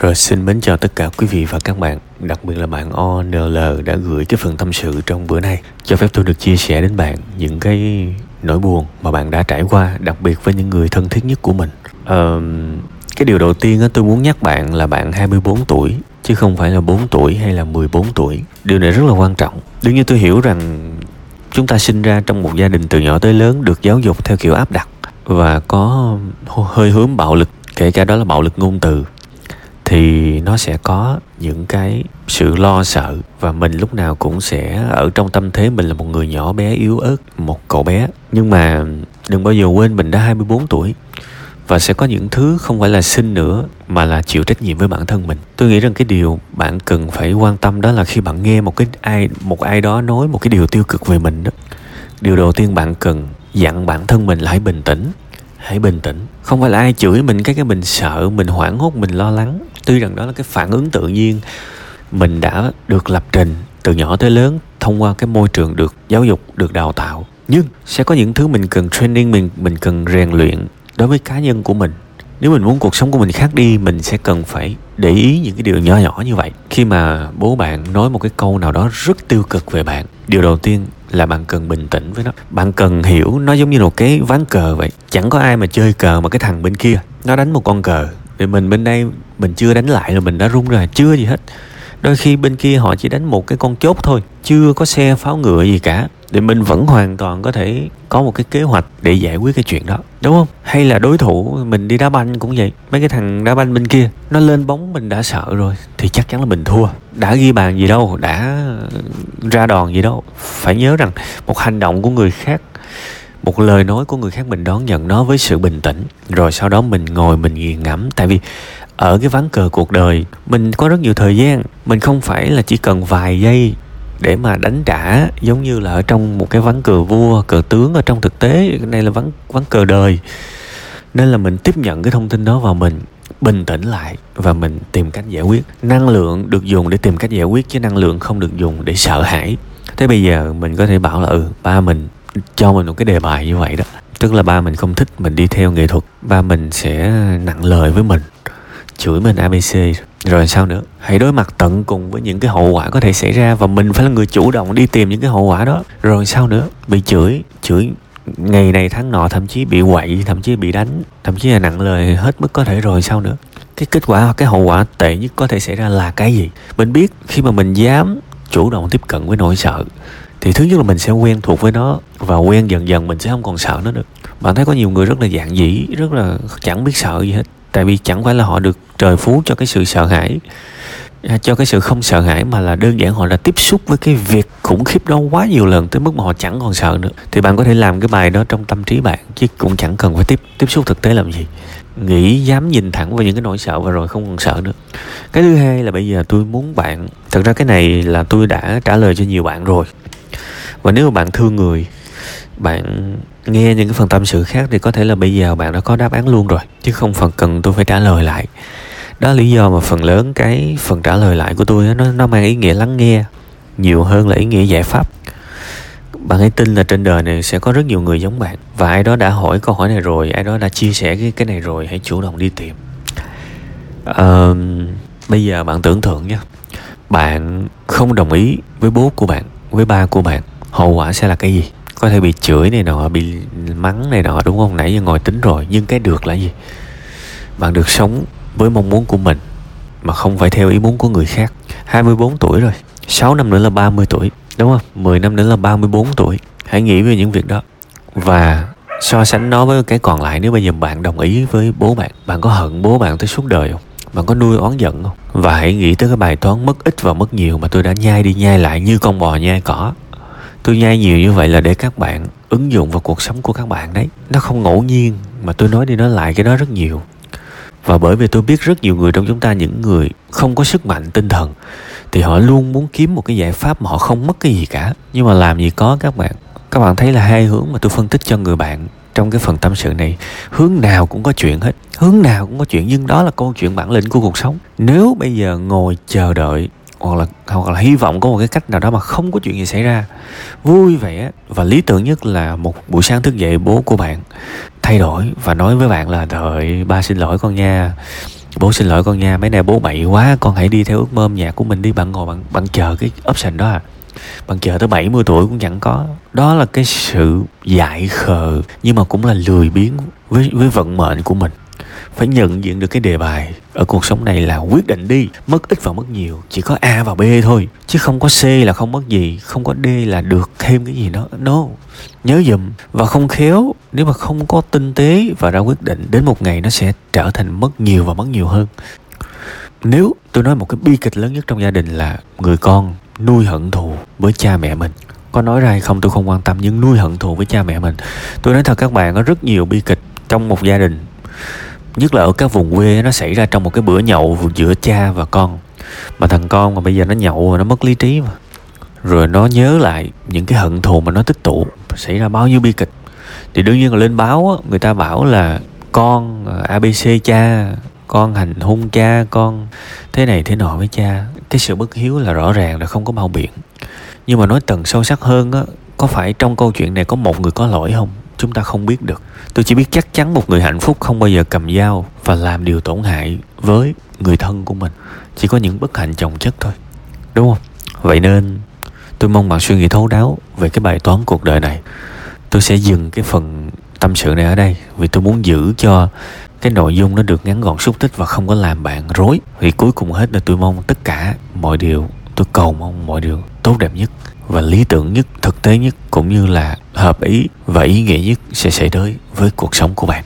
Rồi xin mến chào tất cả quý vị và các bạn. Đặc biệt là bạn ONL đã gửi cái phần tâm sự trong bữa nay. Cho phép tôi được chia sẻ đến bạn những cái nỗi buồn mà bạn đã trải qua Đặc biệt với những người thân thiết nhất của mình. Uh, Cái điều đầu tiên tôi muốn nhắc bạn là bạn 24 tuổi Chứ không phải là 4 tuổi hay là 14 tuổi. Điều này rất là quan trọng. Đương nhiên tôi hiểu rằng chúng ta sinh ra trong một gia đình từ nhỏ tới lớn được giáo dục theo kiểu áp đặt và có hơi hướng bạo lực kể cả đó là bạo lực ngôn từ thì nó sẽ có những cái sự lo sợ và mình lúc nào cũng sẽ ở trong tâm thế mình là một người nhỏ bé yếu ớt, một cậu bé. Nhưng mà đừng bao giờ quên mình đã 24 tuổi và sẽ có những thứ không phải là sinh nữa mà là chịu trách nhiệm với bản thân mình. Tôi nghĩ rằng cái điều bạn cần phải quan tâm đó là khi bạn nghe một cái ai một ai đó nói một cái điều tiêu cực về mình đó. Điều đầu tiên bạn cần dặn bản thân mình là hãy bình tĩnh hãy bình tĩnh không phải là ai chửi mình cái cái mình sợ mình hoảng hốt mình lo lắng tuy rằng đó là cái phản ứng tự nhiên mình đã được lập trình từ nhỏ tới lớn thông qua cái môi trường được giáo dục, được đào tạo. Nhưng sẽ có những thứ mình cần training, mình mình cần rèn luyện đối với cá nhân của mình. Nếu mình muốn cuộc sống của mình khác đi, mình sẽ cần phải để ý những cái điều nhỏ nhỏ như vậy. Khi mà bố bạn nói một cái câu nào đó rất tiêu cực về bạn, điều đầu tiên là bạn cần bình tĩnh với nó. Bạn cần hiểu nó giống như một cái ván cờ vậy. Chẳng có ai mà chơi cờ mà cái thằng bên kia nó đánh một con cờ thì mình bên đây mình chưa đánh lại rồi mình đã rung rồi chưa gì hết. Đôi khi bên kia họ chỉ đánh một cái con chốt thôi, chưa có xe pháo ngựa gì cả. Thì mình vẫn hoàn toàn có thể có một cái kế hoạch để giải quyết cái chuyện đó, đúng không? Hay là đối thủ mình đi đá banh cũng vậy, mấy cái thằng đá banh bên kia, nó lên bóng mình đã sợ rồi thì chắc chắn là mình thua. Đã ghi bàn gì đâu, đã ra đòn gì đâu. Phải nhớ rằng một hành động của người khác một lời nói của người khác mình đón nhận nó với sự bình tĩnh. Rồi sau đó mình ngồi mình nghiền ngẫm. Tại vì ở cái ván cờ cuộc đời, mình có rất nhiều thời gian. Mình không phải là chỉ cần vài giây để mà đánh trả, giống như là ở trong một cái ván cờ vua, cờ tướng ở trong thực tế. Cái này là ván ván cờ đời. Nên là mình tiếp nhận cái thông tin đó vào mình, bình tĩnh lại và mình tìm cách giải quyết. Năng lượng được dùng để tìm cách giải quyết, chứ năng lượng không được dùng để sợ hãi. Thế bây giờ mình có thể bảo là ừ ba mình cho mình một cái đề bài như vậy đó. Tức là ba mình không thích mình đi theo nghệ thuật, ba mình sẽ nặng lời với mình, chửi mình abc rồi sao nữa? Hãy đối mặt tận cùng với những cái hậu quả có thể xảy ra và mình phải là người chủ động đi tìm những cái hậu quả đó. Rồi sao nữa? Bị chửi chửi ngày này tháng nọ, thậm chí bị quậy, thậm chí bị đánh, thậm chí là nặng lời hết mức có thể. Rồi sao nữa? Cái kết quả, cái hậu quả tệ nhất có thể xảy ra là cái gì? Mình biết khi mà mình dám chủ động tiếp cận với nỗi sợ thì thứ nhất là mình sẽ quen thuộc với nó và quen dần dần mình sẽ không còn sợ nó nữa. Bạn thấy có nhiều người rất là dạng dĩ rất là chẳng biết sợ gì hết. Tại vì chẳng phải là họ được trời phú cho cái sự sợ hãi à, cho cái sự không sợ hãi, mà là đơn giản họ đã tiếp xúc với cái việc khủng khiếp đó quá nhiều lần tới mức mà họ chẳng còn sợ nữa. Thì bạn có thể làm cái bài đó trong tâm trí bạn, chứ cũng chẳng cần phải tiếp tiếp xúc thực tế làm gì. Nghĩ, dám nhìn thẳng vào những cái nỗi sợ và rồi không còn sợ nữa. Cái thứ hai là bây giờ tôi muốn bạn, thật ra cái này là tôi đã trả lời cho nhiều bạn rồi và nếu mà bạn thương người bạn nghe những cái phần tâm sự khác thì có thể là bây giờ bạn đã có đáp án luôn rồi chứ không phần cần tôi phải trả lời lại. Đó là lý do mà phần lớn cái phần trả lời lại của tôi nó nó mang ý nghĩa lắng nghe nhiều hơn là ý nghĩa giải pháp. Bạn hãy tin là trên đời này sẽ có rất nhiều người giống bạn và ai đó đã hỏi câu hỏi này rồi ai đó đã chia sẻ cái cái này rồi hãy chủ động đi tìm. À, bây giờ bạn tưởng tượng nhé bạn không đồng ý với bố của bạn với ba của bạn hậu quả sẽ là cái gì? Có thể bị chửi này nọ, bị mắng này nọ, đúng không? Nãy giờ ngồi tính rồi, nhưng cái được là gì? Bạn được sống với mong muốn của mình, mà không phải theo ý muốn của người khác. 24 tuổi rồi 6 năm nữa là 30 tuổi, đúng không? 10 năm nữa là 34 tuổi. Hãy nghĩ về những việc đó. Và so sánh nó với cái còn lại, nếu bây giờ bạn đồng ý với bố bạn bạn có hận bố bạn tới suốt đời không? Bạn có nuôi oán giận không? Và hãy nghĩ tới cái bài toán mất ít và mất nhiều mà tôi đã nhai đi nhai lại như con bò nhai cỏ tôi nhai nhiều như vậy là để các bạn ứng dụng vào cuộc sống của các bạn đấy. Nó không ngẫu nhiên, mà tôi nói đi nói lại cái đó rất nhiều. Và bởi vì tôi biết rất nhiều người trong chúng ta, những người không có sức mạnh tinh thần, thì họ luôn muốn kiếm một cái giải pháp mà họ không mất cái gì cả. Nhưng mà làm gì có các bạn. Các bạn thấy là hai hướng mà tôi phân tích cho người bạn trong cái phần tâm sự này, hướng nào cũng có chuyện hết. Hướng nào cũng có chuyện, nhưng đó là câu chuyện bản lĩnh của cuộc sống. Nếu bây giờ ngồi chờ đợi, hoặc là hoặc là hy vọng có một cái cách nào đó mà không có chuyện gì xảy ra. Vui vẻ và lý tưởng nhất là một buổi sáng thức dậy, bố của bạn thay đổi và nói với bạn là đợi ba xin lỗi con nha, bố xin lỗi con nha, mấy nay bố bậy quá, con hãy đi theo ước mơ nhạc của mình đi, bạn ngồi, bạn bạn chờ cái option đó à. Bạn chờ tới 70 tuổi cũng chẳng có. Đó là cái sự dại khờ nhưng mà cũng là lười biếng với với vận mệnh của mình phải nhận diện được cái đề bài, ở cuộc sống này là quyết định đi, mất ít và mất nhiều, chỉ có a và b thôi, chứ không có c là không mất gì, không có d là được thêm cái gì đó. No. Nhớ dùm, và không khéo, nếu mà không có tinh tế và ra quyết định, đến một ngày nó sẽ trở thành mất nhiều và mất nhiều hơn. Nếu tôi nói một cái bi kịch lớn nhất trong gia đình là người con nuôi hận thù với cha mẹ mình. Có nói ra hay không tôi không quan tâm, nhưng nuôi hận thù với cha mẹ mình. Tôi nói thật các bạn, có rất nhiều bi kịch trong một gia đình nhất là ở các vùng quê nó xảy ra trong một cái bữa nhậu giữa cha và con. Mà thằng con mà bây giờ nó nhậu rồi nó mất lý trí mà. Rồi nó nhớ lại những cái hận thù mà nó tích tụ. Xảy ra bao nhiêu bi kịch. Thì đương nhiên là lên báo á, người ta bảo là con ờ, abc cha con hành hung cha con thế này thế nọ với cha. Cái sự bất hiếu là rõ ràng là không có bao biện. Nhưng mà nói tầng sâu sắc hơn á có phải trong câu chuyện này có một người có lỗi không? Chúng ta không biết được. Tôi chỉ biết chắc chắn một người hạnh phúc không bao giờ cầm dao và làm điều tổn hại với người thân của mình. Chỉ có những bất hạnh chồng chất thôi. Đúng không? Vậy nên tôi mong bạn suy nghĩ thấu đáo về cái bài toán cuộc đời này. Tôi sẽ dừng cái phần tâm sự này ở đây vì tôi muốn giữ cho cái nội dung nó được ngắn gọn xúc tích và không có làm bạn rối. Vì cuối cùng hết là tôi mong tất cả mọi điều, tôi cầu mong mọi điều tốt đẹp nhất và lý tưởng nhất, thực tế nhất cũng như là hợp ý và ý nghĩa nhất sẽ xảy tới với cuộc sống của bạn.